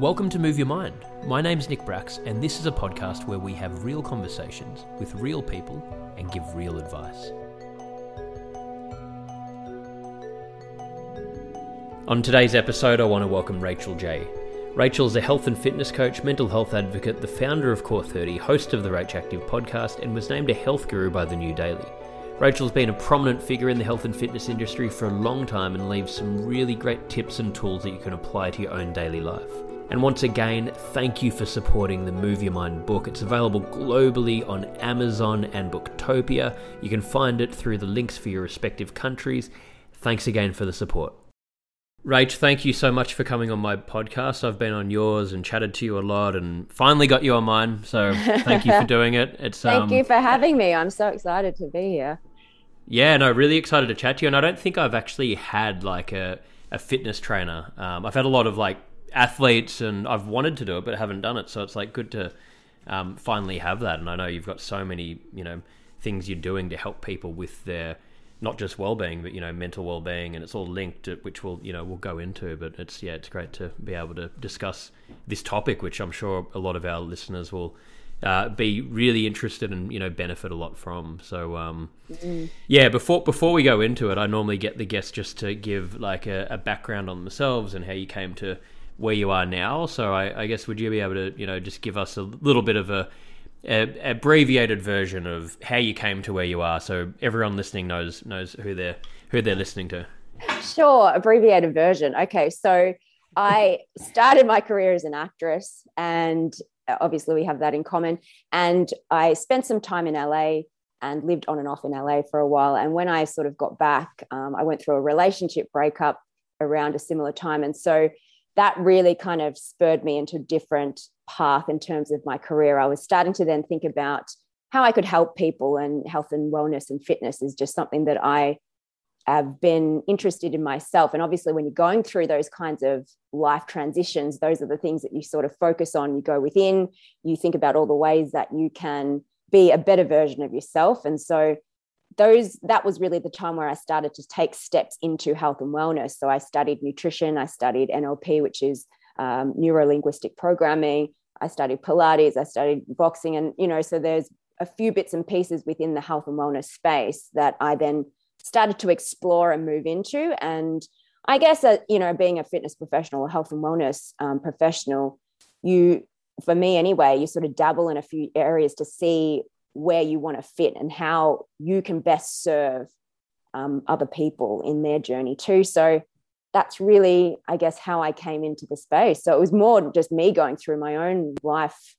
Welcome to Move Your Mind. My name's Nick Bracks, and this is a podcast where we have real conversations with real people and give real advice. On today's episode, I want to welcome Rachel J. Rachel is a health and fitness coach, mental health advocate, the founder of Core 30, host of the Rach Active podcast, and was named a health guru by the New Daily. Rachel's been a prominent figure in the health and fitness industry for a long time and leaves some really great tips and tools that you can apply to your own daily life. And once again, thank you for supporting the Move Your Mind book. It's available globally on Amazon and Booktopia. You can find it through the links for your respective countries. Thanks again for the support. Rach, thank you so much for coming on my podcast. I've been on yours and chatted to you a lot and finally got you on mine. So thank you for doing it. It's Thank um, you for having me. I'm so excited to be here. Yeah, no, really excited to chat to you. And I don't think I've actually had like a, a fitness trainer. Um, I've had a lot of like athletes and I've wanted to do it but haven't done it. So it's like good to um, finally have that. And I know you've got so many, you know, things you're doing to help people with their not just well-being but you know mental well-being and it's all linked to, which we'll you know we'll go into but it's yeah it's great to be able to discuss this topic which i'm sure a lot of our listeners will uh, be really interested and you know benefit a lot from so um, yeah before before we go into it i normally get the guests just to give like a, a background on themselves and how you came to where you are now so I, I guess would you be able to you know just give us a little bit of a a, abbreviated version of how you came to where you are, so everyone listening knows knows who they're who they're listening to. Sure, abbreviated version. Okay, so I started my career as an actress, and obviously we have that in common. And I spent some time in LA and lived on and off in LA for a while. And when I sort of got back, um, I went through a relationship breakup around a similar time, and so that really kind of spurred me into a different path in terms of my career. I was starting to then think about how I could help people, and health and wellness and fitness is just something that I have been interested in myself. And obviously, when you're going through those kinds of life transitions, those are the things that you sort of focus on. You go within, you think about all the ways that you can be a better version of yourself. And so, those that was really the time where I started to take steps into health and wellness. So I studied nutrition, I studied NLP, which is um, neuro linguistic programming. I studied Pilates, I studied boxing, and you know, so there's a few bits and pieces within the health and wellness space that I then started to explore and move into. And I guess that you know, being a fitness professional, a health and wellness um, professional, you, for me anyway, you sort of dabble in a few areas to see where you want to fit and how you can best serve um, other people in their journey too. So that's really, I guess, how I came into the space. So it was more just me going through my own life,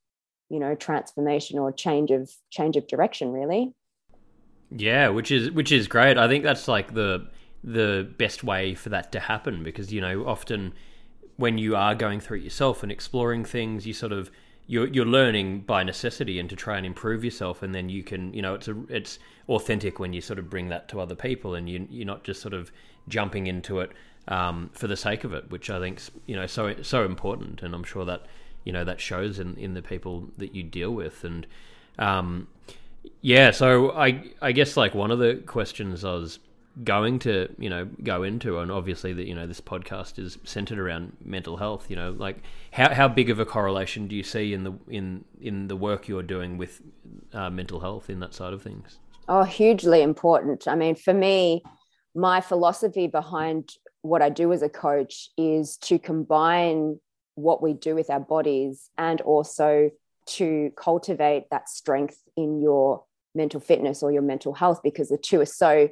you know, transformation or change of change of direction, really. Yeah, which is which is great. I think that's like the the best way for that to happen because you know often when you are going through it yourself and exploring things, you sort of you're you're learning by necessity and to try and improve yourself, and then you can you know it's a it's authentic when you sort of bring that to other people, and you you're not just sort of jumping into it um, for the sake of it, which I think you know so so important, and I'm sure that you know that shows in in the people that you deal with, and um, yeah. So I I guess like one of the questions I was going to you know go into and obviously that you know this podcast is centered around mental health you know like how how big of a correlation do you see in the in in the work you're doing with uh, mental health in that side of things? Oh hugely important. I mean for me my philosophy behind what i do as a coach is to combine what we do with our bodies and also to cultivate that strength in your mental fitness or your mental health because the two are so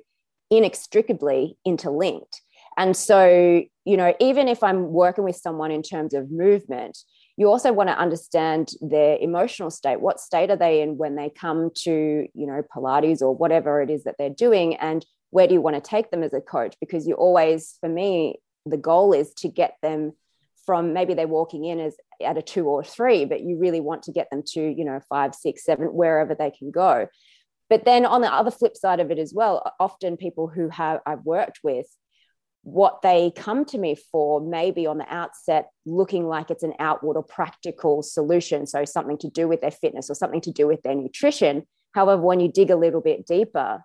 inextricably interlinked. And so, you know, even if I'm working with someone in terms of movement, you also want to understand their emotional state. What state are they in when they come to, you know, Pilates or whatever it is that they're doing? And where do you want to take them as a coach? Because you always, for me, the goal is to get them from maybe they're walking in as at a two or three, but you really want to get them to, you know, five, six, seven, wherever they can go. But then on the other flip side of it as well, often people who have I've worked with, what they come to me for maybe on the outset looking like it's an outward or practical solution. So something to do with their fitness or something to do with their nutrition. However, when you dig a little bit deeper,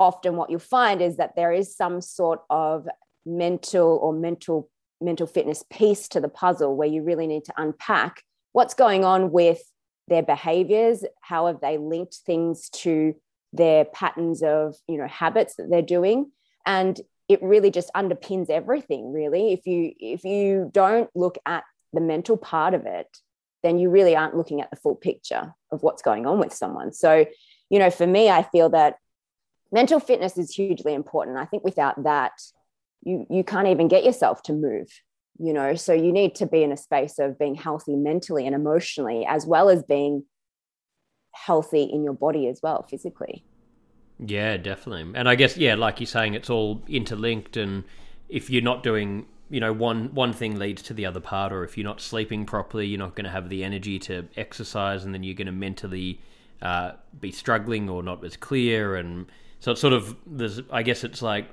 often what you'll find is that there is some sort of mental or mental mental fitness piece to the puzzle where you really need to unpack what's going on with their behaviors how have they linked things to their patterns of you know habits that they're doing. And it really just underpins everything really. If you if you don't look at the mental part of it then you really aren't looking at the full picture of what's going on with someone. So you know for me i feel that mental fitness is hugely important. I think without that you you can't even get yourself to move you know so you need to be in a space of being healthy mentally and emotionally as well as being healthy in your body as well physically. Yeah definitely. And i guess yeah like you're saying it's all interlinked and if you're not doing you know one one thing leads to the other part or if you're not sleeping properly you're not going to have the energy to exercise and then you're going to mentally uh, be struggling or not as clear and so it's sort of there's i guess it's like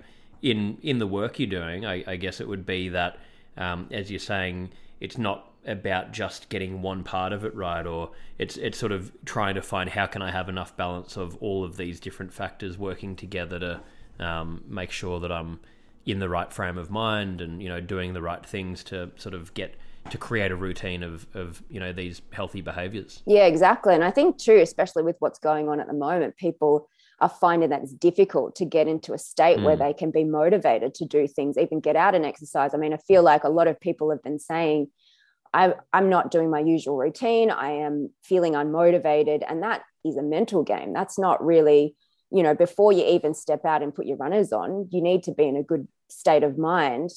in in the work you're doing, I, I guess it would be that, um, as you're saying, it's not about just getting one part of it right, or it's it's sort of trying to find how can I have enough balance of all of these different factors working together to um, make sure that I'm in the right frame of mind and you know doing the right things to sort of get to create a routine of of you know these healthy behaviors. Yeah, exactly. And I think too, especially with what's going on at the moment, people are finding that it's difficult to get into a state mm. where they can be motivated to do things, even get out and exercise. I mean, I feel like a lot of people have been saying, I'm, I'm not doing my usual routine. I am feeling unmotivated. And that is a mental game. That's not really, you know, before you even step out and put your runners on, you need to be in a good state of mind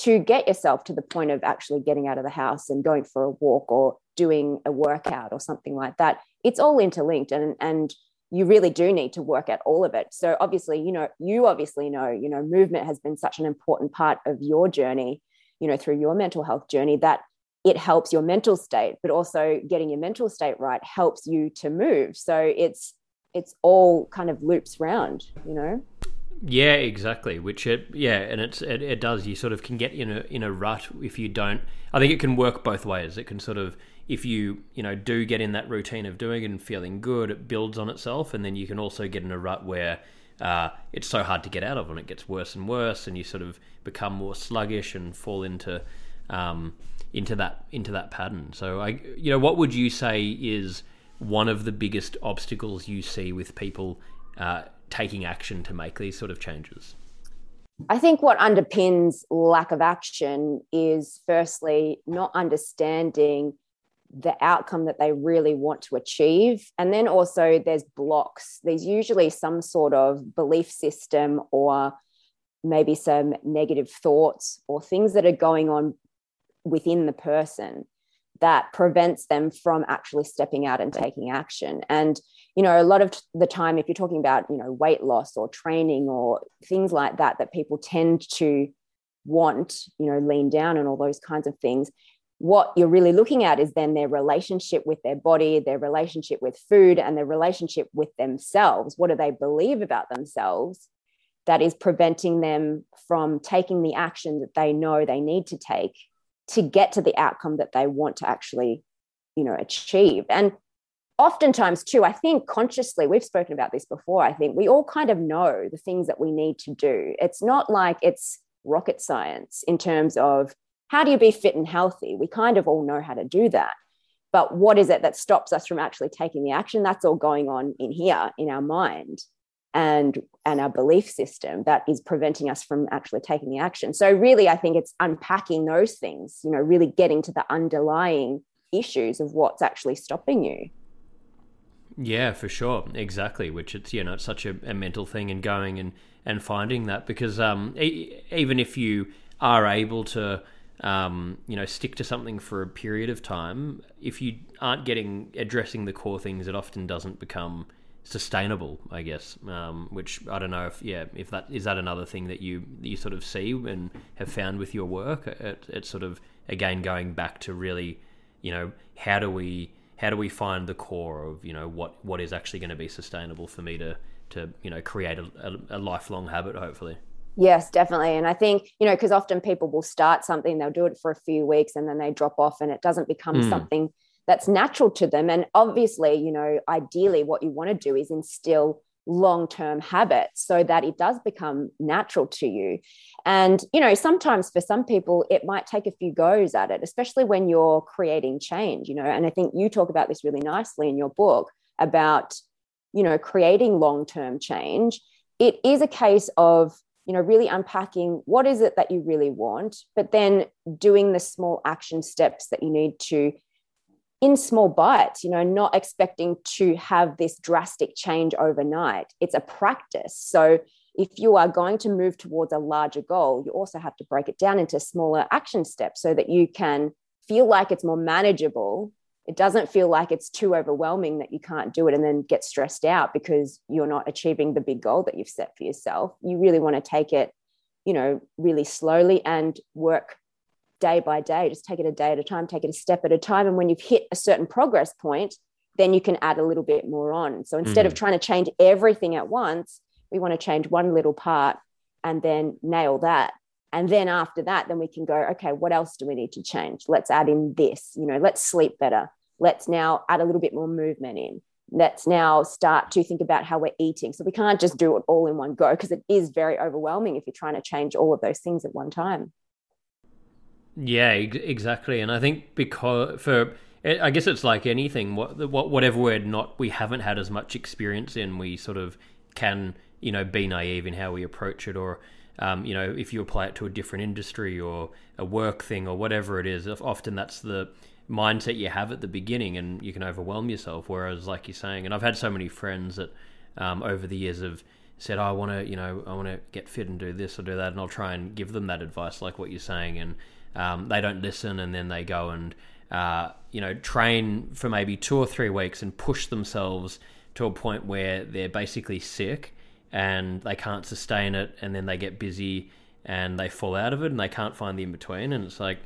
to get yourself to the point of actually getting out of the house and going for a walk or doing a workout or something like that. It's all interlinked. And, and you really do need to work at all of it. So obviously you know you obviously know you know movement has been such an important part of your journey you know through your mental health journey that it helps your mental state but also getting your mental state right helps you to move. So it's it's all kind of loops round you know? Yeah exactly which it yeah and it's it, it does. You sort of can get in a in a rut if you don't. I think it can work both ways. It can sort of if you you know do get in that routine of doing it and feeling good, it builds on itself, and then you can also get in a rut where uh, it's so hard to get out of, and it gets worse and worse, and you sort of become more sluggish and fall into um, into that into that pattern. So I, you know, what would you say is one of the biggest obstacles you see with people uh, taking action to make these sort of changes? I think what underpins lack of action is firstly not understanding the outcome that they really want to achieve. And then also there's blocks. There's usually some sort of belief system or maybe some negative thoughts or things that are going on within the person that prevents them from actually stepping out and taking action. And, you know, a lot of the time, if you're talking about, you know, weight loss or training or things like that, that people tend to want, you know, lean down and all those kinds of things, what you're really looking at is then their relationship with their body, their relationship with food, and their relationship with themselves. What do they believe about themselves that is preventing them from taking the action that they know they need to take to get to the outcome that they want to actually, you know, achieve? And oftentimes, too, I think consciously, we've spoken about this before. I think we all kind of know the things that we need to do. It's not like it's rocket science in terms of how do you be fit and healthy? We kind of all know how to do that. But what is it that stops us from actually taking the action? That's all going on in here, in our mind and and our belief system that is preventing us from actually taking the action. So really I think it's unpacking those things, you know, really getting to the underlying issues of what's actually stopping you. Yeah, for sure, exactly. Which it's you know it's such a, a mental thing and going and and finding that because um, e- even if you are able to um, you know, stick to something for a period of time. If you aren't getting addressing the core things, it often doesn't become sustainable, I guess. Um, which I don't know if yeah, if that is that another thing that you you sort of see and have found with your work. It, it's sort of again going back to really, you know, how do we how do we find the core of you know what what is actually going to be sustainable for me to to you know create a, a, a lifelong habit, hopefully. Yes, definitely. And I think, you know, because often people will start something, they'll do it for a few weeks and then they drop off and it doesn't become mm. something that's natural to them. And obviously, you know, ideally, what you want to do is instill long term habits so that it does become natural to you. And, you know, sometimes for some people, it might take a few goes at it, especially when you're creating change, you know. And I think you talk about this really nicely in your book about, you know, creating long term change. It is a case of, you know, really unpacking what is it that you really want, but then doing the small action steps that you need to in small bites, you know, not expecting to have this drastic change overnight. It's a practice. So if you are going to move towards a larger goal, you also have to break it down into smaller action steps so that you can feel like it's more manageable. It doesn't feel like it's too overwhelming that you can't do it and then get stressed out because you're not achieving the big goal that you've set for yourself. You really want to take it, you know, really slowly and work day by day, just take it a day at a time, take it a step at a time. And when you've hit a certain progress point, then you can add a little bit more on. So instead mm. of trying to change everything at once, we want to change one little part and then nail that. And then after that, then we can go, okay, what else do we need to change? Let's add in this, you know, let's sleep better. Let's now add a little bit more movement in. Let's now start to think about how we're eating. So we can't just do it all in one go because it is very overwhelming if you're trying to change all of those things at one time. Yeah, exactly. And I think because for I guess it's like anything. What, what whatever we're not, we haven't had as much experience in. We sort of can you know be naive in how we approach it, or um, you know if you apply it to a different industry or a work thing or whatever it is. Often that's the mindset you have at the beginning, and you can overwhelm yourself. Whereas, like you're saying, and I've had so many friends that um, over the years have said, oh, "I want to, you know, I want to get fit and do this or do that," and I'll try and give them that advice, like what you're saying, and um, they don't listen, and then they go and uh, you know train for maybe two or three weeks and push themselves to a point where they're basically sick and they can't sustain it, and then they get busy and they fall out of it and they can't find the in between, and it's like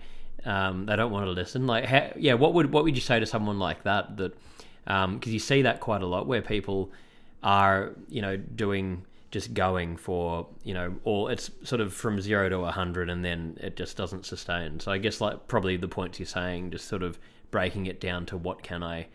um, they don't want to listen. Like, how, yeah, what would what would you say to someone like that? That because um, you see that quite a lot where people are you know doing just going for you know all it's sort of from zero to a hundred and then it just doesn't sustain so i guess like probably the points you're saying just sort of breaking it down to what can i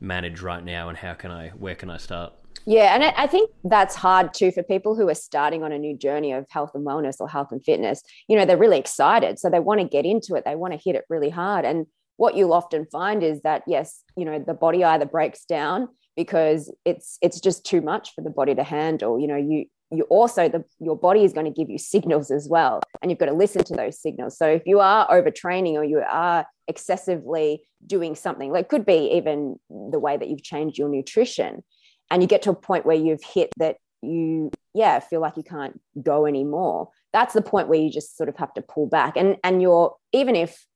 manage right now and how can i where can i start yeah and i think that's hard too for people who are starting on a new journey of health and wellness or health and fitness. You know they're really excited so they want to get into it they want to hit it really hard. And what you'll often find is that yes you know the body either breaks down because it's it's just too much for the body to handle. You know you you also the your body is going to give you signals as well and you've got to listen to those signals. So if you are overtraining or you are excessively doing something like could be even the way that you've changed your nutrition and you get to a point where you've hit that you yeah feel like you can't go anymore that's the point where you just sort of have to pull back and and you're even if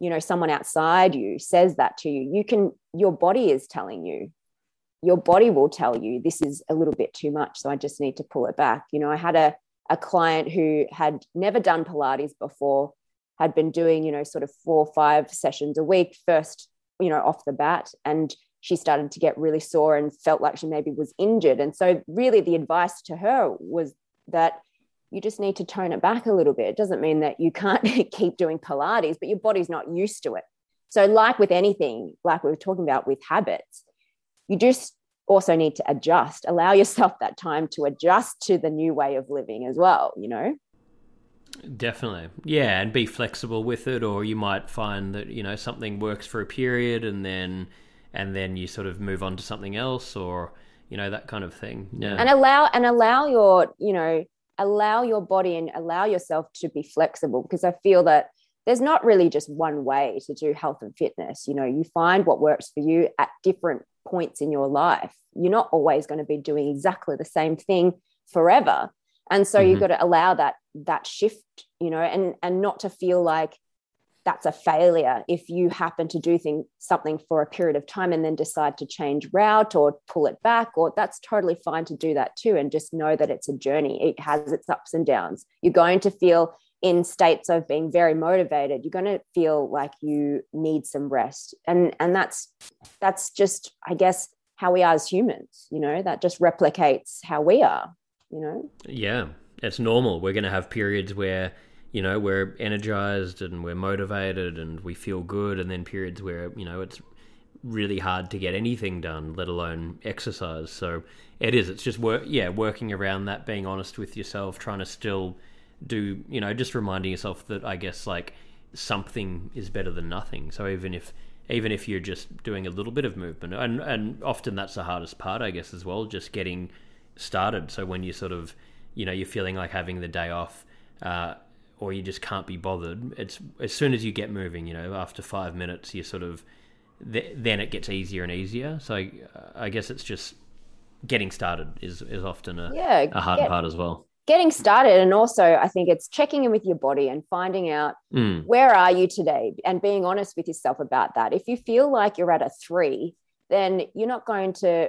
you know someone outside you says that to you you can your body is telling you your body will tell you this is a little bit too much. So I just need to pull it back. You know, I had a, a client who had never done Pilates before, had been doing, you know, sort of four or five sessions a week, first, you know, off the bat. And she started to get really sore and felt like she maybe was injured. And so, really, the advice to her was that you just need to tone it back a little bit. It doesn't mean that you can't keep doing Pilates, but your body's not used to it. So, like with anything, like we were talking about with habits, you just also need to adjust allow yourself that time to adjust to the new way of living as well you know definitely yeah and be flexible with it or you might find that you know something works for a period and then and then you sort of move on to something else or you know that kind of thing yeah and allow and allow your you know allow your body and allow yourself to be flexible because i feel that there's not really just one way to do health and fitness you know you find what works for you at different points in your life. You're not always going to be doing exactly the same thing forever. And so mm-hmm. you've got to allow that that shift, you know, and and not to feel like that's a failure if you happen to do thing, something for a period of time and then decide to change route or pull it back or that's totally fine to do that too and just know that it's a journey. It has its ups and downs. You're going to feel in states of being very motivated. You're going to feel like you need some rest. And and that's that's just i guess how we are as humans you know that just replicates how we are you know? Yeah it's normal. We're going to have periods where you know we're energized and we're motivated and we feel good and then periods where you know it's really hard to get anything done let alone exercise so it is it's just work yeah working around that being honest with yourself trying to still do you know just reminding yourself that I guess like something is better than nothing. So even if even if you're just doing a little bit of movement, and and often that's the hardest part, I guess, as well, just getting started. So when you sort of you know you're feeling like having the day off. Uh, or you just can't be bothered. It's as soon as you get moving, you know, after five minutes, you sort of then it gets easier and easier. So I guess it's just getting started is is often a, yeah, a hard get, part as well getting started and also i think it's checking in with your body and finding out mm. where are you today and being honest with yourself about that if you feel like you're at a three then you're not going to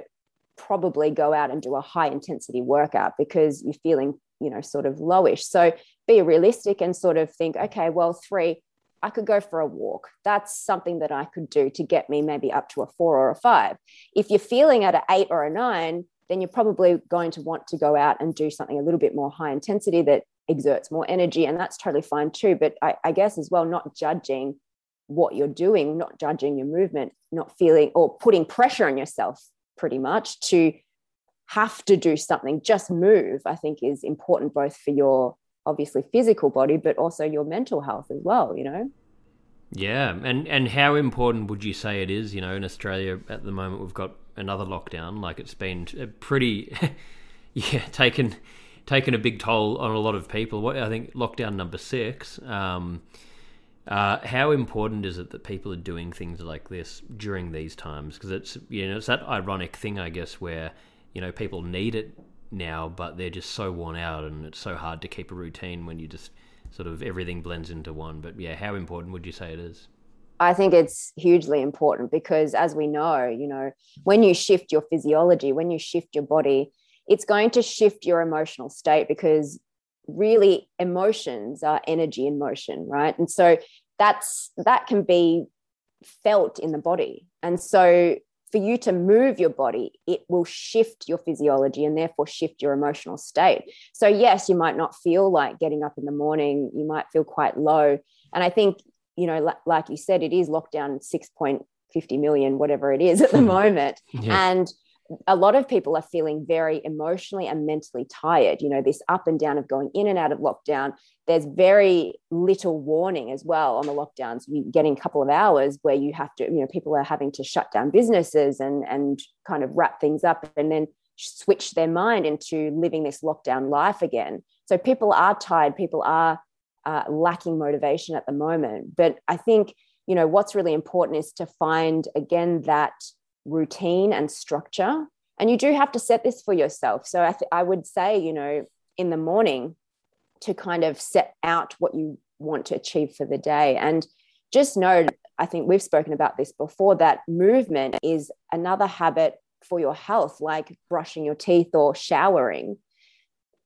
probably go out and do a high intensity workout because you're feeling you know sort of lowish so be realistic and sort of think okay well three I could go for a walk. That's something that I could do to get me maybe up to a four or a five. If you're feeling at an eight or a nine, then you're probably going to want to go out and do something a little bit more high intensity that exerts more energy. And that's totally fine too. But I, I guess as well, not judging what you're doing, not judging your movement, not feeling or putting pressure on yourself pretty much to have to do something, just move, I think is important both for your obviously physical body, but also your mental health as well, you know? Yeah. And, and how important would you say it is? You know, in Australia at the moment, we've got another lockdown. Like it's been pretty, yeah, taken taken a big toll on a lot of people. What I think lockdown number six. Um, uh, how important is it that people are doing things like this during these times? Because it's you know it's that ironic thing, I guess, where you know people need it now, but they're just so worn out, and it's so hard to keep a routine when you just sort of everything blends into one. But yeah, how important would you say it is? I think it's hugely important because, as we know, you know, when you shift your physiology, when you shift your body, it's going to shift your emotional state because really emotions are energy in motion, right? And so that's that can be felt in the body. And so for you to move your body, it will shift your physiology and therefore shift your emotional state. So, yes, you might not feel like getting up in the morning, you might feel quite low. And I think you know, like you said, it is lockdown 6.50 million, whatever it is at the hmm. moment. Yeah. And a lot of people are feeling very emotionally and mentally tired. You know, this up and down of going in and out of lockdown. There's very little warning as well on the lockdowns. You're getting a couple of hours where you have to, you know, people are having to shut down businesses and and kind of wrap things up and then switch their mind into living this lockdown life again. So people are tired. People are uh, lacking motivation at the moment. But I think, you know, what's really important is to find, again, that routine and structure. And you do have to set this for yourself. So I, th- I would say, you know, in the morning to kind of set out what you want to achieve for the day. And just know, I think we've spoken about this before, that movement is another habit for your health, like brushing your teeth or showering.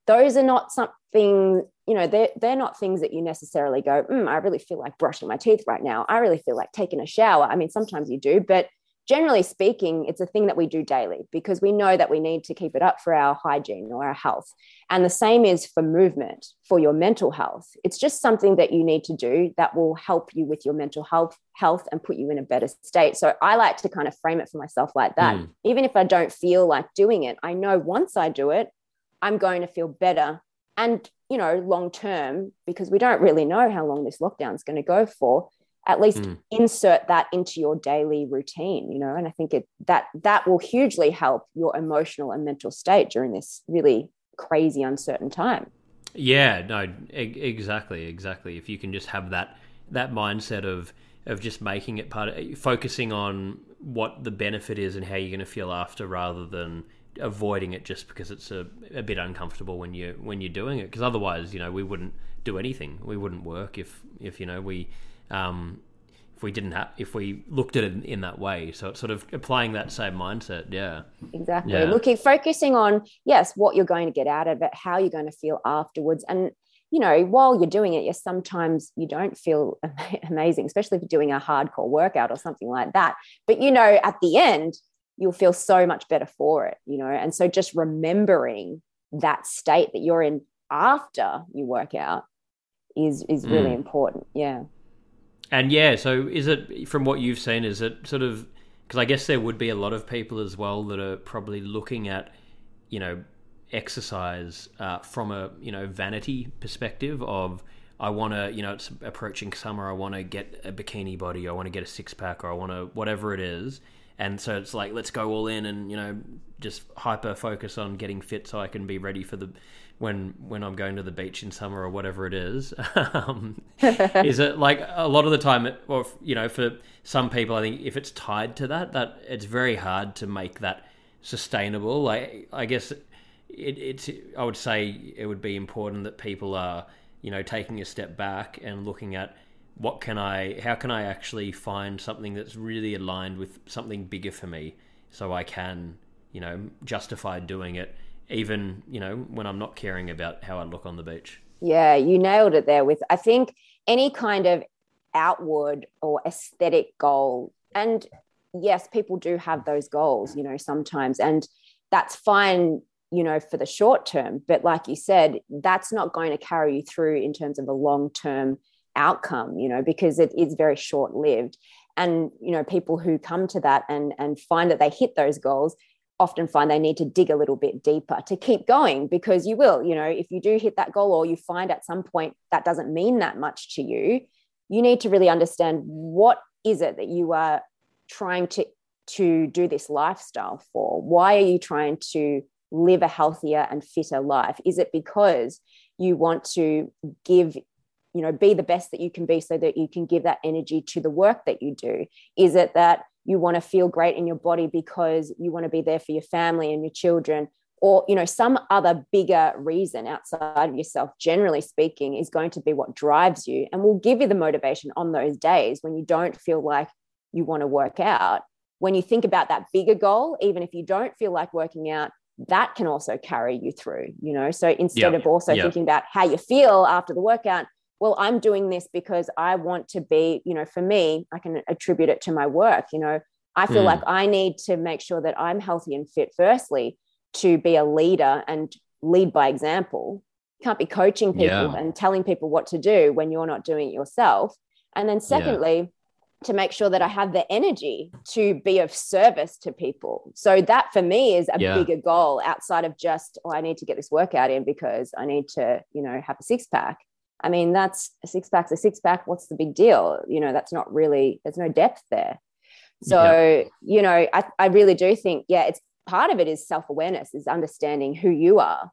Those are not something you know they're, they're not things that you necessarily go mm, i really feel like brushing my teeth right now i really feel like taking a shower i mean sometimes you do but generally speaking it's a thing that we do daily because we know that we need to keep it up for our hygiene or our health. And the same is for movement for your mental health. It's just something that you need to do that will help you with your mental health health and put you in a better state. So i like to kind of frame it for myself like that. Mm. even if i don't feel like doing it i know once i do it i'm going to feel better and you know long term because we don't really know how long this lockdown is going to go for at least mm. insert that into your daily routine you know and i think it that that will hugely help your emotional and mental state during this really crazy uncertain time. Yeah no e- exactly exactly. If you can just have that that mindset of of just making it part of focusing on what the benefit is and how you're going to feel after rather than avoiding it just because it's a, a bit uncomfortable when you when you're doing it. Because otherwise you know we wouldn't do anything. We wouldn't work if if you know we um, if we didn't have if we looked at it in, in, that way. So it's sort of applying that same mindset. Yeah, exactly. Yeah. Looking focusing on yes, what you're going to get out of it, how you're going to feel afterwards, and you know, while you're doing it, yes, sometimes you don't feel amazing, especially if you're doing a hardcore workout or something like that. But you know, at the end, you'll feel so much better for it, you know. And so just remembering that state that you're in after you work out is is really mm. important. Yeah. And yeah, so is it from what you've seen? Is it sort of because I guess there would be a lot of people as well that are probably looking at, you know, exercise uh, from a you know vanity perspective of I want to you know it's approaching summer I want to get a bikini body I want to get a six pack or I want to whatever it is and so it's like let's go all in and you know just hyper focus on getting fit so I can be ready for the when when I'm going to the beach in summer or whatever it is. um, is it like a lot of the time, or you know, for some people, I think if it's tied to that, that it's very hard to make that sustainable. Like I guess it, it's I would say it would be important that people are you know taking a step back and looking at what can I how can I actually find something that's really aligned with something bigger for me so I can you know justify doing it even you know when I'm not caring about how I look on the beach. Yeah, you nailed it there. With I think any kind of outward or aesthetic goal, and yes, people do have those goals, you know, sometimes, and that's fine you know for the short term but like you said that's not going to carry you through in terms of a long term outcome you know because it is very short lived and you know people who come to that and and find that they hit those goals often find they need to dig a little bit deeper to keep going because you will you know if you do hit that goal or you find at some point that doesn't mean that much to you you need to really understand what is it that you are trying to to do this lifestyle for? Why are you trying to live a healthier and fitter life? Is it because you want to give you know be the best that you can be so that you can give that energy to the work that you do? Is it that you want to feel great in your body because you want to be there for your family and your children or you know some other bigger reason outside of yourself generally speaking is going to be what drives you and will give you the motivation on those days when you don't feel like you want to work out when you think about that bigger goal even if you don't feel like working out that can also carry you through you know so instead yep. of also yep. thinking about how you feel after the workout well i'm doing this because i want to be you know for me i can attribute it to my work you know i feel mm. like i need to make sure that i'm healthy and fit firstly to be a leader and lead by example you can't be coaching people yeah. and telling people what to do when you're not doing it yourself and then secondly yeah. to make sure that i have the energy to be of service to people so that for me is a yeah. bigger goal outside of just oh i need to get this workout in because i need to you know have a six pack I mean, that's a six pack's a six pack. What's the big deal? You know, that's not really, there's no depth there. So, yeah. you know, I, I really do think, yeah, it's part of it is self awareness, is understanding who you are.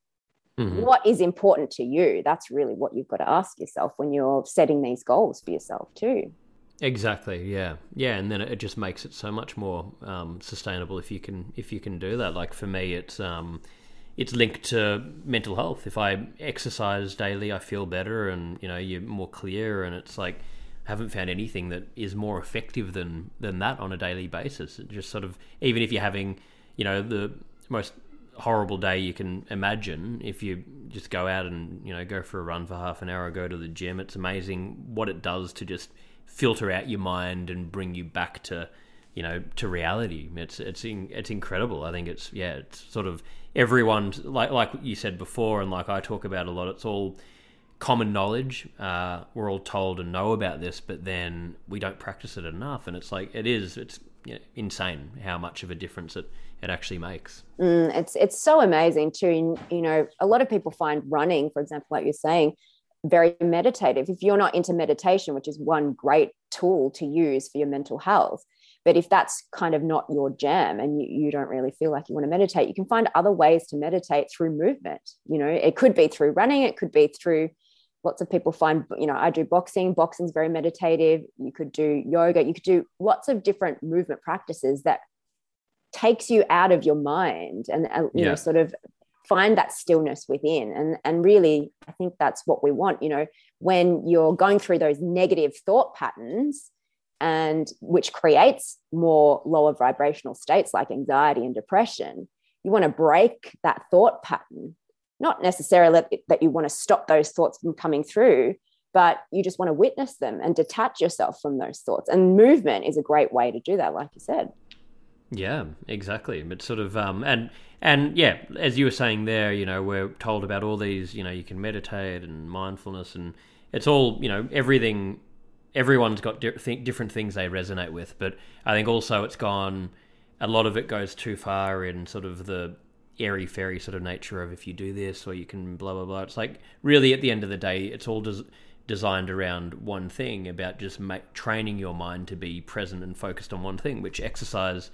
Mm-hmm. What is important to you? That's really what you've got to ask yourself when you're setting these goals for yourself, too. Exactly. Yeah. Yeah. And then it just makes it so much more um, sustainable if you can if you can do that. Like for me, it's um, it's linked to mental health. If I exercise daily, I feel better, and you know you're more clear. And it's like I haven't found anything that is more effective than than that on a daily basis. It just sort of even if you're having you know the most horrible day you can imagine if you just go out and you know go for a run for half an hour or go to the gym it's amazing what it does to just filter out your mind and bring you back to you know to reality it's it's it's incredible i think it's yeah it's sort of everyone like like you said before, and like I talk about a lot. It's all common knowledge. Uh, we're all told and know about this, but then we don't practice it enough. And it's like it is. It's you know, insane how much of a difference it it actually makes. Mm, it's it's so amazing too. You know, a lot of people find running, for example, like you're saying, very meditative. If you're not into meditation, which is one great tool to use for your mental health, but if that's kind of not your jam and you, you don't really feel like you want to meditate, you can find other ways to meditate through movement. You know, it could be through running, it could be through lots of people find, you know, I do boxing, boxing's very meditative. You could do yoga, you could do lots of different movement practices that takes you out of your mind and, you yeah. know, sort of find that stillness within. And and really i think that's what we want you know when you're going through those negative thought patterns and which creates more lower vibrational states like anxiety and depression you want to break that thought pattern. Not necessarily that you want to stop those thoughts from coming through but you just want to witness them and detach yourself from those thoughts. And movement is a great way to do that like you said yeah exactly but sort of um and and yeah as you were saying there you know we're told about all these you know you can meditate and mindfulness and it's all you know everything everyone's got di- th- different things they resonate with, but I think also it's gone. A lot of it goes too far in sort of the airy fairy sort of nature of if you do this or you can blah blah blah. It's like really at the end of the day, it's all des- designed around one thing about just training your mind to be present and focused on one thing, which exercise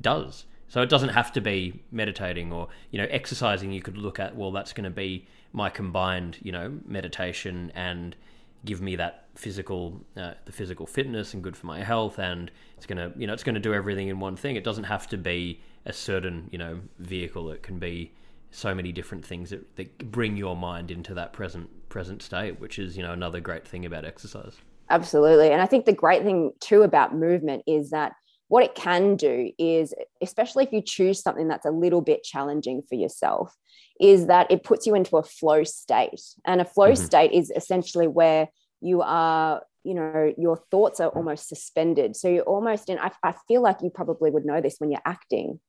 does. So it doesn't have to be meditating or you know exercising. You could look at well, that's going to be my combined you know meditation and give me that physical uh, the physical fitness and good for my health and it's going to you know it's going to do everything in one thing it doesn't have to be a certain you know vehicle it can be so many different things that, that bring your mind into that present present state which is you know another great thing about exercise absolutely and i think the great thing too about movement is that what it can do is especially if you choose something that's a little bit challenging for yourself is that it puts you into a flow state. And a flow mm-hmm. state is essentially where you are you know your thoughts are almost suspended. So you're almost in I, I feel like you probably would know this when you're acting.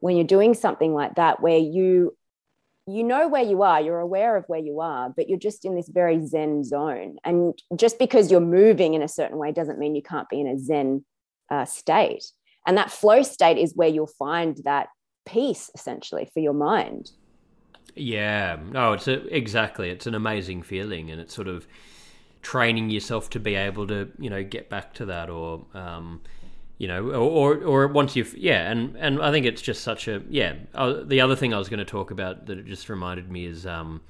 When you're doing something like that where you you know where you are you're aware of where you are but you're just in this very zen zone. And just because you're moving in a certain way doesn't mean you can't be in a zen uh, state. And that flow state is where you'll find that peace essentially for your mind. Yeah. No it's a, exactly. It's an amazing feeling and it's sort of training yourself to be able to you know get back to that or um, you know or, or, or once you've yeah and and I think it's just such a yeah. Uh, the other thing I was going to talk about that it just reminded me is um,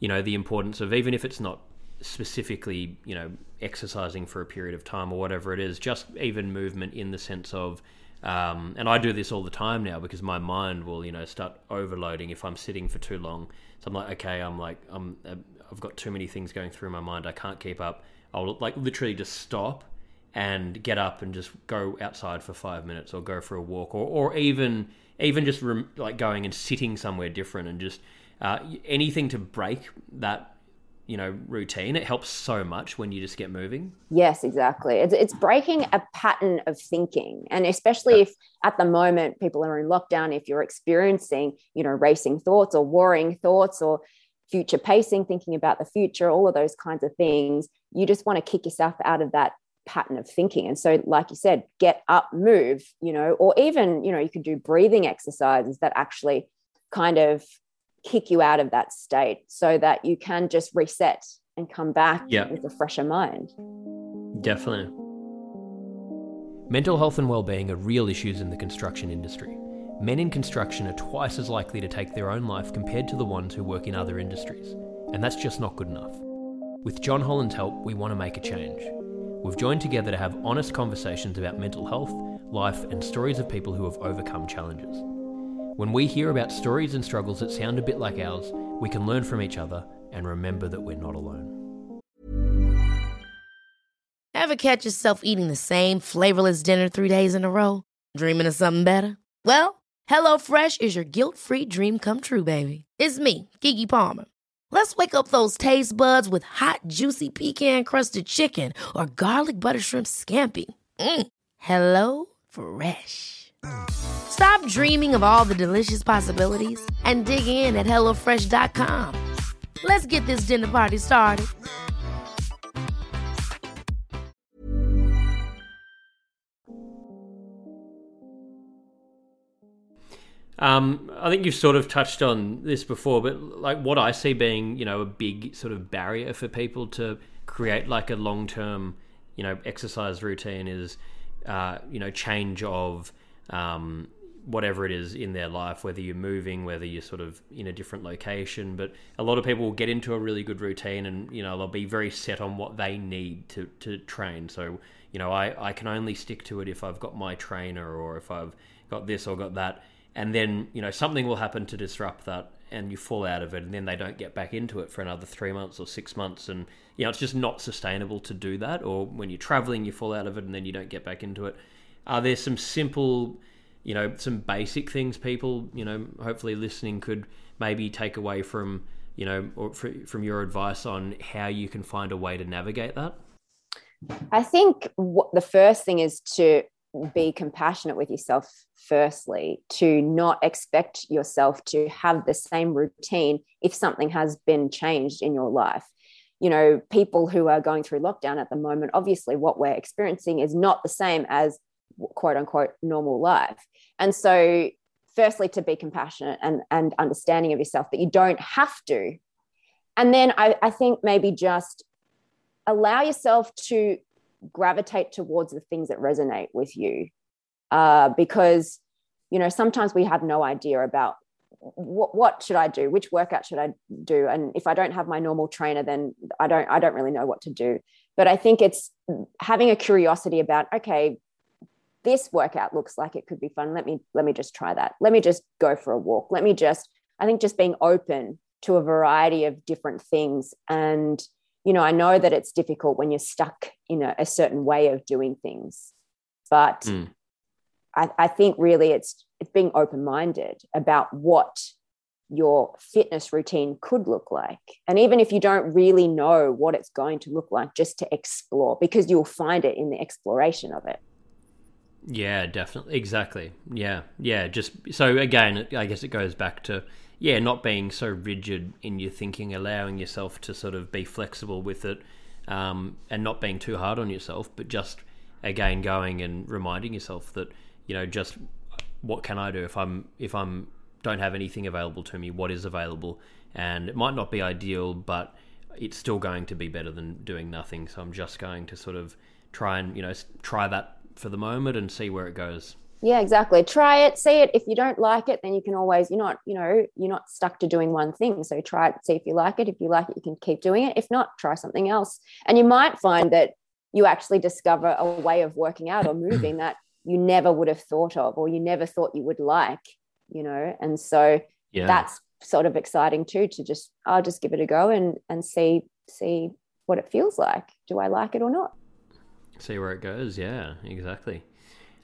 you know the importance of even if it's not specifically you know exercising for a period of time or whatever it is just even movement in the sense of um, and I do this all the time now because my mind will you know start overloading if I'm sitting for too long so I'm like okay I'm like I'm uh, I've got too many things going through my mind. I can't keep up. I'll like literally just stop and get up and just go outside for five minutes or go for a walk or, or even even just rem- like going and sitting somewhere different and just uh, anything to break that you know routine it helps so much when you just get moving yes exactly it's, it's breaking a pattern of thinking and especially if at the moment people are in lockdown if you're experiencing you know racing thoughts or worrying thoughts or future pacing, thinking about the future, all of those kinds of things. You just want to kick yourself out of that pattern of thinking. And so, like you said, get up, move, you know, or even, you know, you could do breathing exercises that actually kind of kick you out of that state so that you can just reset and come back yeah. with a fresher mind. Definitely. Mental health and well-being are real issues in the construction industry men in construction are twice as likely to take their own life compared to the ones who work in other industries, and that's just not good enough. With John Holland's help, we want to make a change. We've joined together to have honest conversations about mental health, life, and stories of people who have overcome challenges. When we hear about stories and struggles that sound a bit like ours, we can learn from each other and remember that we're not alone. Ever catch yourself eating the same flavorless dinner three days in a row? Dreaming of something better? Well, HelloFresh is your guilt free dream come true, baby. It's me, Keke Palmer. Let's wake up those taste buds with hot, juicy pecan crusted chicken or garlic butter shrimp scampi. Mm. Hello Fresh. Stop dreaming of all the delicious possibilities and dig in at HelloFresh.com. Let's get this dinner party started. Um, I think you've sort of touched on this before, but like what I see being, you know, a big sort of barrier for people to create like a long term, you know, exercise routine is, uh, you know, change of um, whatever it is in their life, whether you're moving, whether you're sort of in a different location. But a lot of people will get into a really good routine and, you know, they'll be very set on what they need to, to train. So, you know, I, I can only stick to it if I've got my trainer or if I've got this or got that and then you know something will happen to disrupt that and you fall out of it and then they don't get back into it for another three months or six months and you know it's just not sustainable to do that or when you're traveling you fall out of it and then you don't get back into it are there some simple you know some basic things people you know hopefully listening could maybe take away from you know or from your advice on how you can find a way to navigate that? I think what the first thing is to be compassionate with yourself firstly to not expect yourself to have the same routine if something has been changed in your life. You know people who are going through lockdown at the moment obviously what we're experiencing is not the same as quote unquote normal life. And so firstly to be compassionate and and understanding of yourself that you don't have to. And then I, I think maybe just allow yourself to gravitate towards the things that resonate with you. Uh, because you know sometimes we have no idea about what, what should i do? Which workout should i do? And if i don't have my normal trainer then i don't i don't really know what to do. But i think it's having a curiosity about okay this workout looks like it could be fun let me let me just try that let me just go for a walk let me just i think just being open to a variety of different things and you know, I know that it's difficult when you're stuck in a, a certain way of doing things, but mm. I, I think really it's it's being open minded about what your fitness routine could look like. And even if you don't really know what it's going to look like, just to explore because you'll find it in the exploration of it. Yeah, definitely. Exactly. Yeah. Yeah. Just so again, I guess it goes back to yeah, not being so rigid in your thinking, allowing yourself to sort of be flexible with it, um, and not being too hard on yourself, but just again going and reminding yourself that you know just what can I do if I'm if I'm don't have anything available to me, what is available, and it might not be ideal, but it's still going to be better than doing nothing. So I'm just going to sort of try and you know try that for the moment and see where it goes. Yeah exactly. Try it see it. If you don't like it then you can always you're not you know you're not stuck to doing one thing. So try it see if you like it. If you like it you can keep doing it. If not try something else. And you might find that you actually discover a way of working out or moving that you never would have thought of or you never thought you would like you know? And so yeah. that's sort of exciting too to just i'll just give it a go and and see see what it feels like. Do i like it or not see where it goes yeah exactly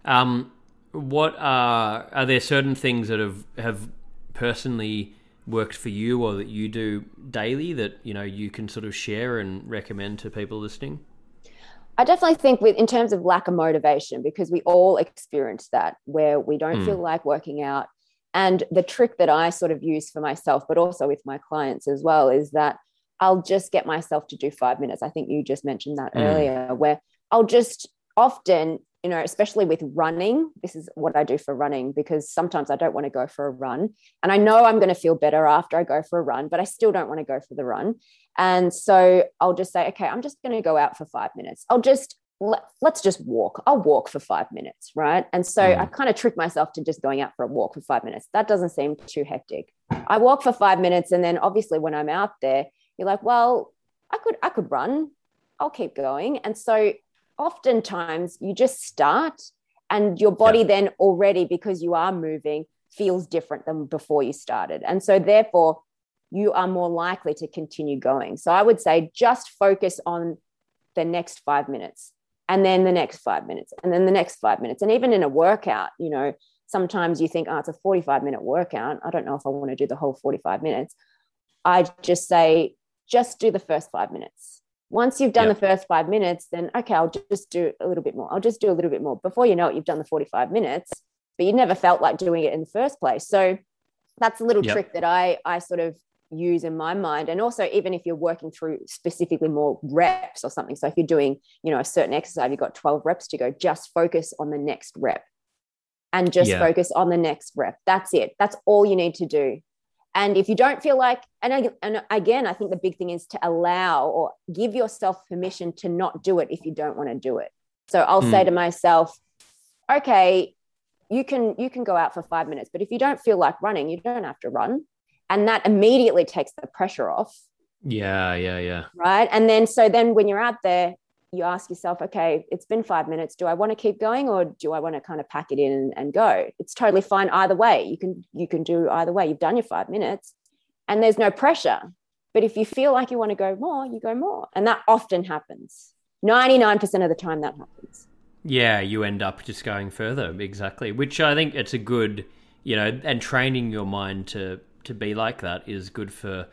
um what are are there certain things that have have personally worked for you or that you do daily that you know you can sort of share and recommend to people listening? I definitely think with in terms of lack of motivation because we all experience that where we don't mm. feel like working out and the trick that I sort of use for myself but also with my clients as well is that I'll just get myself to do 5 minutes. I think you just mentioned that mm. earlier where I'll just often you know, especially with running, this is what I do for running because sometimes I don't want to go for a run. And I know I'm going to feel better after I go for a run, but I still don't want to go for the run. And so I'll just say, okay, I'm just going to go out for five minutes. I'll just, let, us just walk. I'll walk for five minutes. Right. And so mm. I kind of trick myself to just going out for a walk for five minutes. That doesn't seem too hectic. I walk for five minutes. And then obviously when I'm out there, you're like, well, I could, I could run. I'll keep going. And so oftentimes you just start and your body yeah. then already because you are moving feels different than before you started. And so therefore you are more likely to continue going. So i would say just focus on the next 5 minutes and then the next 5 minutes and then the next 5 minutes. And even in a workout you know sometimes you think oh it's a 45 minute workout. I don't know if i want to do the whole 45 minutes. I just say just do the first 5 minutes once you've done yep. the first five minutes, then okay, I'll just do a little bit more. I'll just do a little bit more. Before you know it, you've done the 45 minutes, but you never felt like doing it in the first place. So that's a little yep. trick that I I sort of use in my mind. And also, even if you're working through specifically more reps or something. So if you're doing, you know, a certain exercise, you've got 12 reps to go, just focus on the next rep and just yeah. focus on the next rep. That's it. That's all you need to do. And if you don't feel like, and, and again, I think the big thing is to allow or give yourself permission to not do it if you don't want to do it. So I'll mm. say to myself, okay, you can you can go out for five minutes, but if you don't feel like running, you don't have to run, and that immediately takes the pressure off. Yeah, yeah, yeah. Right, and then so then when you're out there, you ask yourself, okay, it's been five minutes. Do I want to keep going or do I want to kind of pack it in and, and, go? It's totally fine either way. You can you can do either way. You've done your five minutes. and there's no pressure. But if you feel like you want to go more, you go more. And that often happens. 99% of the time that happens. Yeah, you end up just going further, exactly. Which I think it's a good, you know, and training your mind to to be like that is good for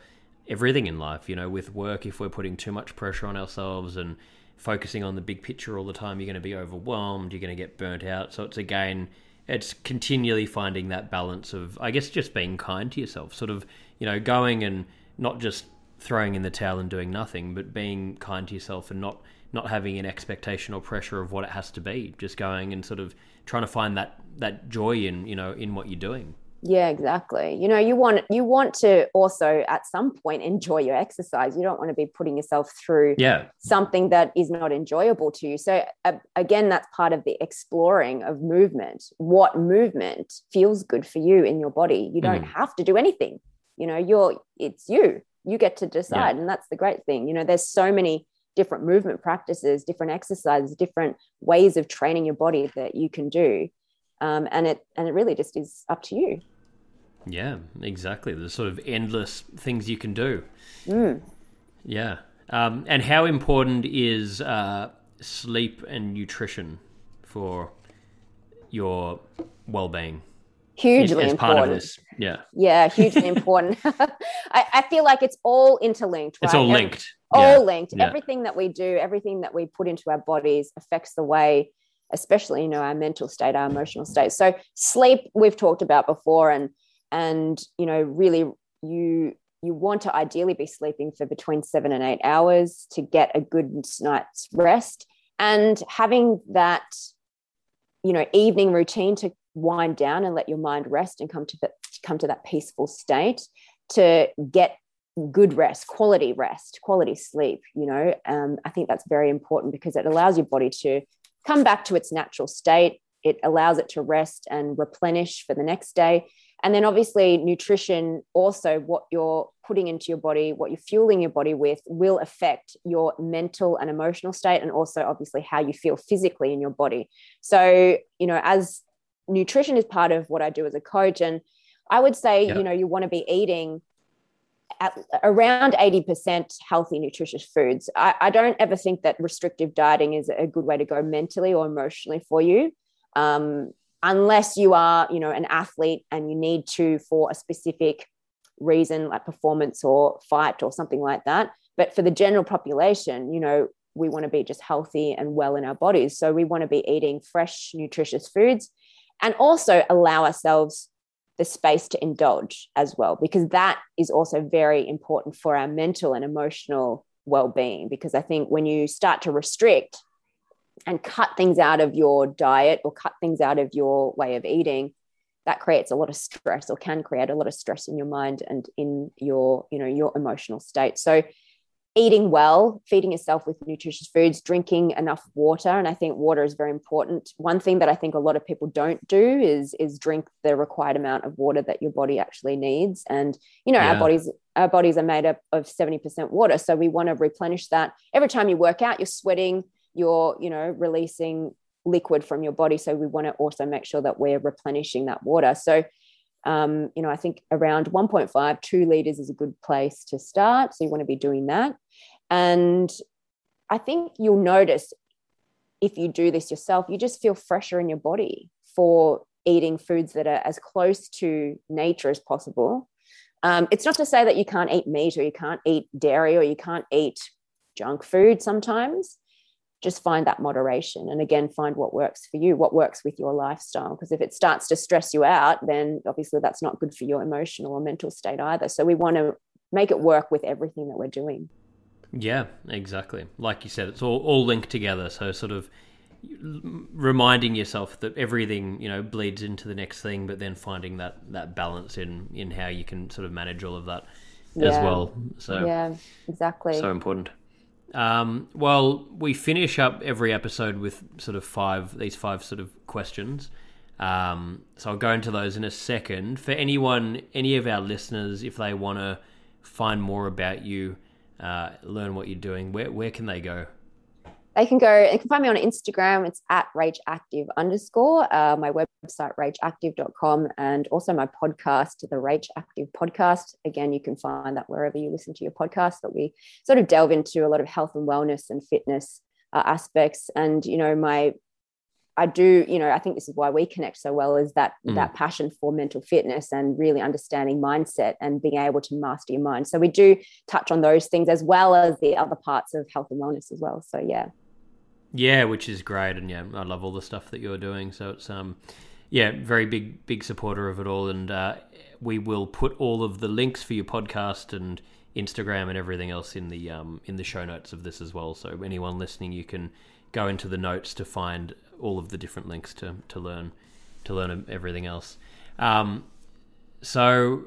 everything in life. You know, with work, if we're putting too much pressure on ourselves and focusing on the big picture all the time, you're going to be overwhelmed. You're going to get burnt out. So it's again, it's continually finding that balance of, I guess, just being kind to yourself. Sort of, you know, going and not just throwing in the towel and doing nothing, but being kind to yourself and not not having an expectation or pressure of what it has to be. Just going and sort of trying to find that that joy in you know in what you're doing. Yeah, exactly. You know, you want you want to also at some point enjoy your exercise. You don't want to be putting yourself through yeah. something that is not enjoyable to you. So uh, again, that's part of the exploring of movement. What movement feels good for you in your body? You don't mm. have to do anything. You know, you're it's you. You get to decide, yeah. and that's the great thing. You know, there's so many different movement practices, different exercises, different ways of training your body that you can do. Um, and it and it really just is up to you. Yeah, exactly. There's sort of endless things you can do. Mm. Yeah. Um, and how important is uh, sleep and nutrition for your well-being? Hugely as, as important. Yeah. Yeah, hugely important. I, I, feel like it's all interlinked. Right? It's all linked. all yeah. linked. Yeah. Everything that we do, everything that we put into our bodies affects the way, especially you know our mental state, our emotional state. So sleep, we've talked about before, and and you know really you you want to ideally be sleeping for between seven and eight hours to get a good night's rest and having that you know evening routine to wind down and let your mind rest and come to the, come to that peaceful state to get good rest quality rest quality sleep you know um, i think that's very important because it allows your body to come back to its natural state it allows it to rest and replenish for the next day and then obviously, nutrition, also what you're putting into your body, what you're fueling your body with, will affect your mental and emotional state, and also obviously how you feel physically in your body. So, you know, as nutrition is part of what I do as a coach, and I would say, yeah. you know, you want to be eating at around 80% healthy, nutritious foods. I, I, don't ever think that restrictive dieting is a good way to go mentally or emotionally for you. Um, unless you are you know an athlete and you need to for a specific reason like performance or fight or something like that but for the general population you know we want to be just healthy and well in our bodies so we want to be eating fresh nutritious foods and also allow ourselves the space to indulge as well because that is also very important for our mental and emotional well-being. Because i think when you start to restrict and cut things out of your diet or cut things out of your way of eating that creates a lot of stress or can create a lot of stress in your mind and in your you know your emotional state. So eating well feeding yourself with nutritious foods drinking enough water and i think water is very important. One thing that i think a lot of people don't do is is drink the required amount of water that your body actually needs. And you know yeah. our bodies our bodies are made up of 70% water so we want to replenish that. Every time you work out you're sweating you're you know releasing liquid from your body so we want to also make sure that we're replenishing that water. So um, you know i think around 1.5 2 liters is a good place to start. So you want to be doing that. And i think you'll notice if you do this yourself you just feel fresher in your body for eating foods that are as close to nature as possible. Um, it's not to say that you can't eat meat or you can't eat dairy or you can't eat junk food sometimes just find that moderation and again find what works for you what works with your lifestyle. Because if it starts to stress you out then obviously that's not good for your emotional or mental state either. So we want to make it work with everything that we're doing. Yeah exactly. Like you said it's all, all linked together. So sort of reminding yourself that everything you know bleeds into the next thing but then finding that that balance in in how you can sort of manage all of that yeah. as well. So yeah exactly. so important um, well, we finish up every episode with sort of five these five sort of questions. Um, so I'll go into those in a second. For anyone, any of our listeners, if they want to find more about you, uh, learn what you're doing, where where can they go? They can go, they can find me on Instagram. It's at rageactive underscore, uh, my website, rageactive.com, and also my podcast, the Rage Active podcast. Again, you can find that wherever you listen to your podcast, that we sort of delve into a lot of health and wellness and fitness uh, aspects. And, you know, my I do, you know, I think this is why we connect so well is that mm. that passion for mental fitness and really understanding mindset and being able to master your mind. So we do touch on those things as well as the other parts of health and wellness as well. So yeah. Yeah, which is great, and yeah, I love all the stuff that you're doing. So it's um, yeah, very big big supporter of it all, and uh, we will put all of the links for your podcast and Instagram and everything else in the um in the show notes of this as well. So anyone listening, you can go into the notes to find all of the different links to to learn to learn everything else. Um, so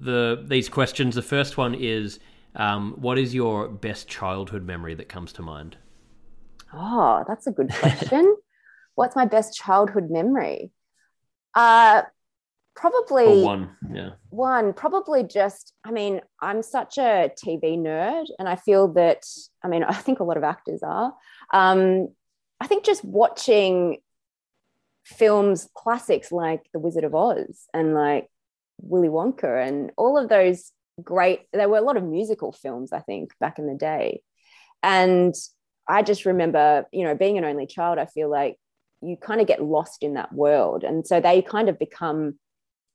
the these questions. The first one is, um, what is your best childhood memory that comes to mind? Oh, that's a good question. What's my best childhood memory? Uh, probably or one. Yeah, one. Probably just. I mean, I'm such a TV nerd, and I feel that. I mean, I think a lot of actors are. Um, I think just watching films classics like The Wizard of Oz and like Willy Wonka and all of those great there were a lot of musical films I think back in the day and I just remember you know being an only child I feel like you kind of get lost in that world and so they kind of become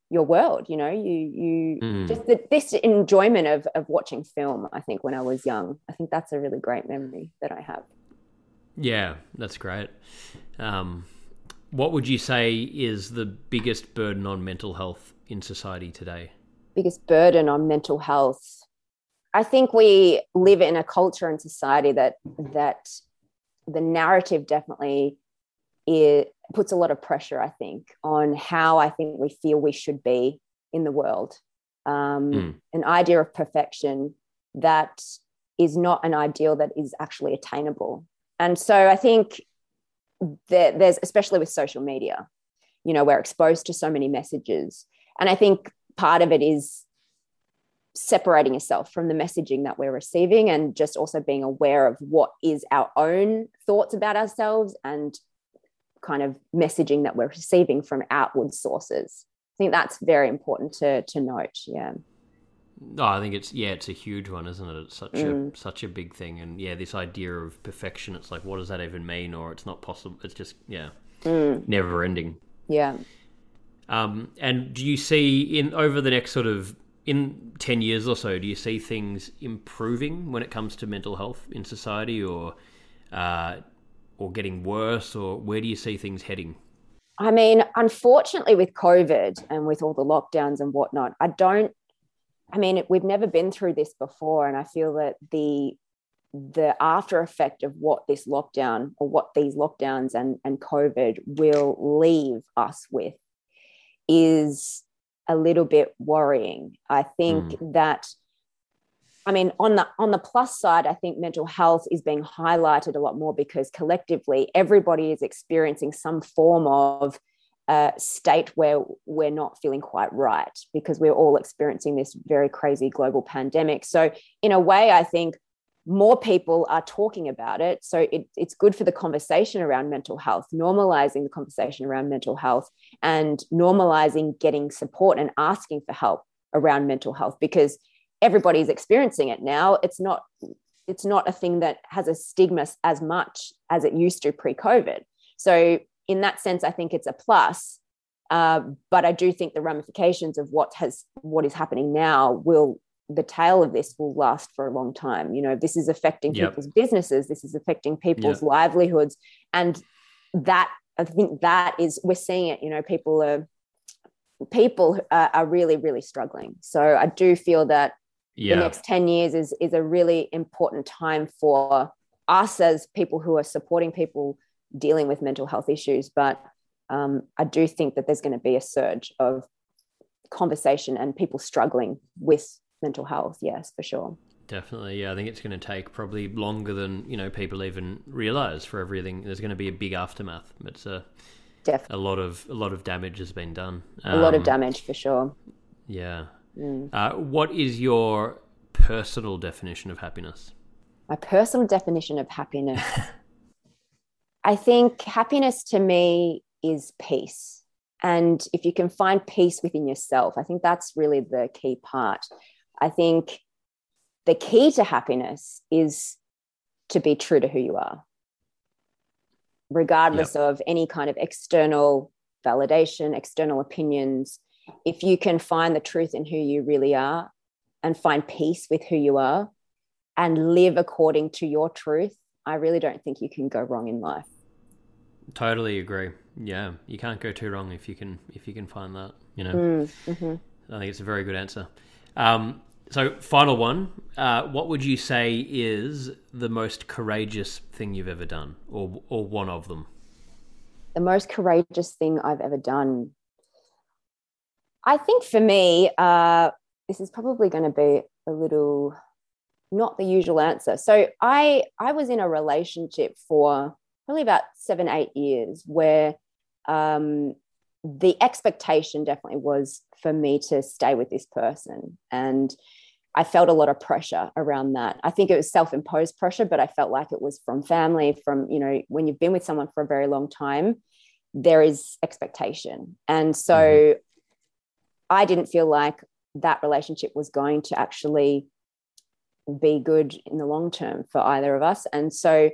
your world you know you you mm. just the, this enjoyment of of watching film I think when I was young I think that's a really great memory that I have yeah, that's great. Um, what would you say is the biggest burden on mental health in society today? Biggest burden on mental health. I think we live in a culture and society that that the narrative definitely it puts a lot of pressure, I think, on how I think we feel we should be in the world. Um, mm. An idea of perfection that is not an ideal that is actually attainable. And so I think that there's, especially with social media, you know, we're exposed to so many messages. And I think part of it is separating yourself from the messaging that we're receiving and just also being aware of what is our own thoughts about ourselves and kind of messaging that we're receiving from outward sources. I think that's very important to, to note. Yeah. Oh, I think it's yeah, it's a huge one, isn't it? It's such mm. a such a big thing, and yeah, this idea of perfection. It's like, what does that even mean? Or it's not possible. It's just yeah, mm. never ending. Yeah. Um, and do you see in over the next sort of in ten years or so, do you see things improving when it comes to mental health in society, or uh, or getting worse, or where do you see things heading? I mean, unfortunately, with COVID and with all the lockdowns and whatnot, I don't I mean, we've never been through this before, and I feel that the the after effect of what this lockdown or what these lockdowns and, and COVID will leave us with is a little bit worrying. I think mm. that I mean on the on the plus side, I think mental health is being highlighted a lot more because collectively everybody is experiencing some form of a state where we're not feeling quite right because we're all experiencing this very crazy global pandemic. So, in a way, I think more people are talking about it. So, it, it's good for the conversation around mental health, normalizing the conversation around mental health and normalizing getting support and asking for help around mental health because everybody's experiencing it now. It's not it's not a thing that has a stigma as much as it used to pre-COVID. So in that sense, I think it's a plus. Uh, but I do think the ramifications of what has what is happening now will the tail of this will last for a long time. You know, this is affecting yep. people's businesses, this is affecting people's yep. livelihoods, and that I think that is we're seeing it. You know, people are people are, are really really struggling. So I do feel that yeah. the next ten years is is a really important time for us as people who are supporting people dealing with mental health issues. But um, I do think that there's going to be a surge of conversation and people struggling with mental health. Yes, for sure. Definitely, yeah. I think it's going to take probably longer than you know people even realize for everything. There's going to be a big aftermath. It's a Def- a lot of a lot of damage has been done. Um, a lot of um, damage for sure. Yeah. Mm. Uh, what is your personal definition of happiness? My personal definition of happiness. I think happiness to me is peace. And if you can find peace within yourself, I think that's really the key part. I think the key to happiness is to be true to who you are, regardless yep. of any kind of external validation, external opinions. If you can find the truth in who you really are and find peace with who you are and live according to your truth, I really don't think you can go wrong in life. Totally agree. Yeah, you can't go too wrong if you can if you can find that. You know, mm, mm-hmm. I think it's a very good answer. Um, so, final one. Uh, what would you say is the most courageous thing you've ever done, or or one of them? The most courageous thing I've ever done. I think for me, uh, this is probably going to be a little not the usual answer. So I I was in a relationship for probably about seven eight years where um, the expectation definitely was for me to stay with this person and I felt a lot of pressure around that. I think it was self-imposed pressure, but I felt like it was from family, from, you know, when you've been with someone for a very long time, there is expectation. And so mm-hmm. I didn't feel like that relationship was going to actually be good in the long term for either of us. And so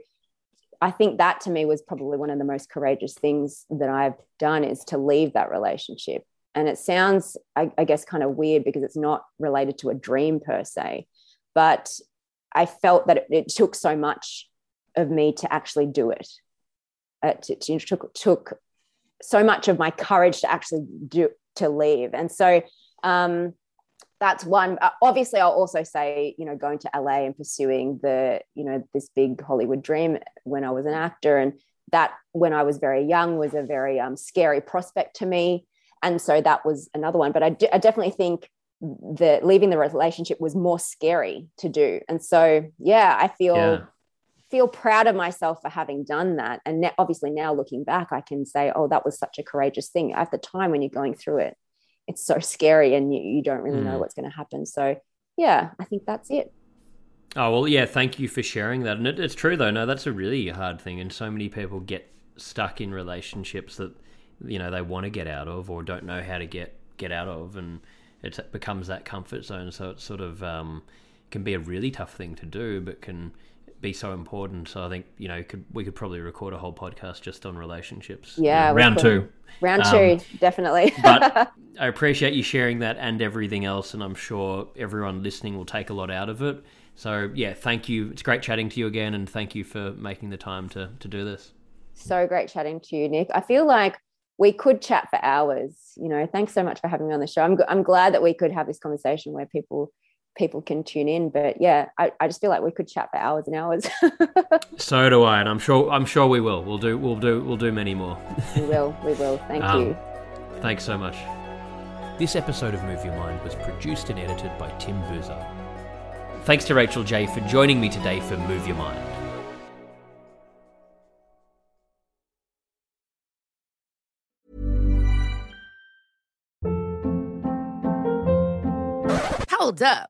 I think that to me was probably one of the most courageous things that I've done is to leave that relationship and it sounds, I, I guess, kind of weird because it's not related to a dream per se. But I felt that it, it took so much of me to actually do it. It, it, it took, took so much of my courage to actually do to leave. And so um, that's one. Uh, obviously, I'll also say, you know, going to LA and pursuing the, you know, this big Hollywood dream when I was an actor, and that when I was very young was a very um, scary prospect to me and so that was another one but I, d- I definitely think that leaving the relationship was more scary to do and so yeah i feel yeah. feel proud of myself for having done that and obviously now looking back i can say oh that was such a courageous thing at the time when you're going through it it's so scary and you, you don't really mm. know what's going to happen so yeah i think that's it oh well yeah thank you for sharing that and it, it's true though no that's a really hard thing and so many people get stuck in relationships that you know they want to get out of or don't know how to get get out of, and it becomes that comfort zone. So it sort of um, can be a really tough thing to do, but can be so important. So I think you know could, we could probably record a whole podcast just on relationships. Yeah, round two. Round um, two, definitely. but I appreciate you sharing that and everything else, and I'm sure everyone listening will take a lot out of it. So yeah, thank you. It's great chatting to you again, and thank you for making the time to to do this. So great chatting to you, Nick. I feel like we could chat for hours. You know, thanks so much for having me on the show. I'm, I'm glad that we could have this conversation where people people can tune in. But yeah, I, I just feel like we could chat for hours and hours. so do I, and I'm sure I'm sure we will. We'll do we'll do we'll do many more. we will, we will. Thank um, you. Thanks so much. This episode of Move Your Mind was produced and edited by Tim Boozer. Thanks to Rachel J for joining me today for Move Your Mind. Hold up.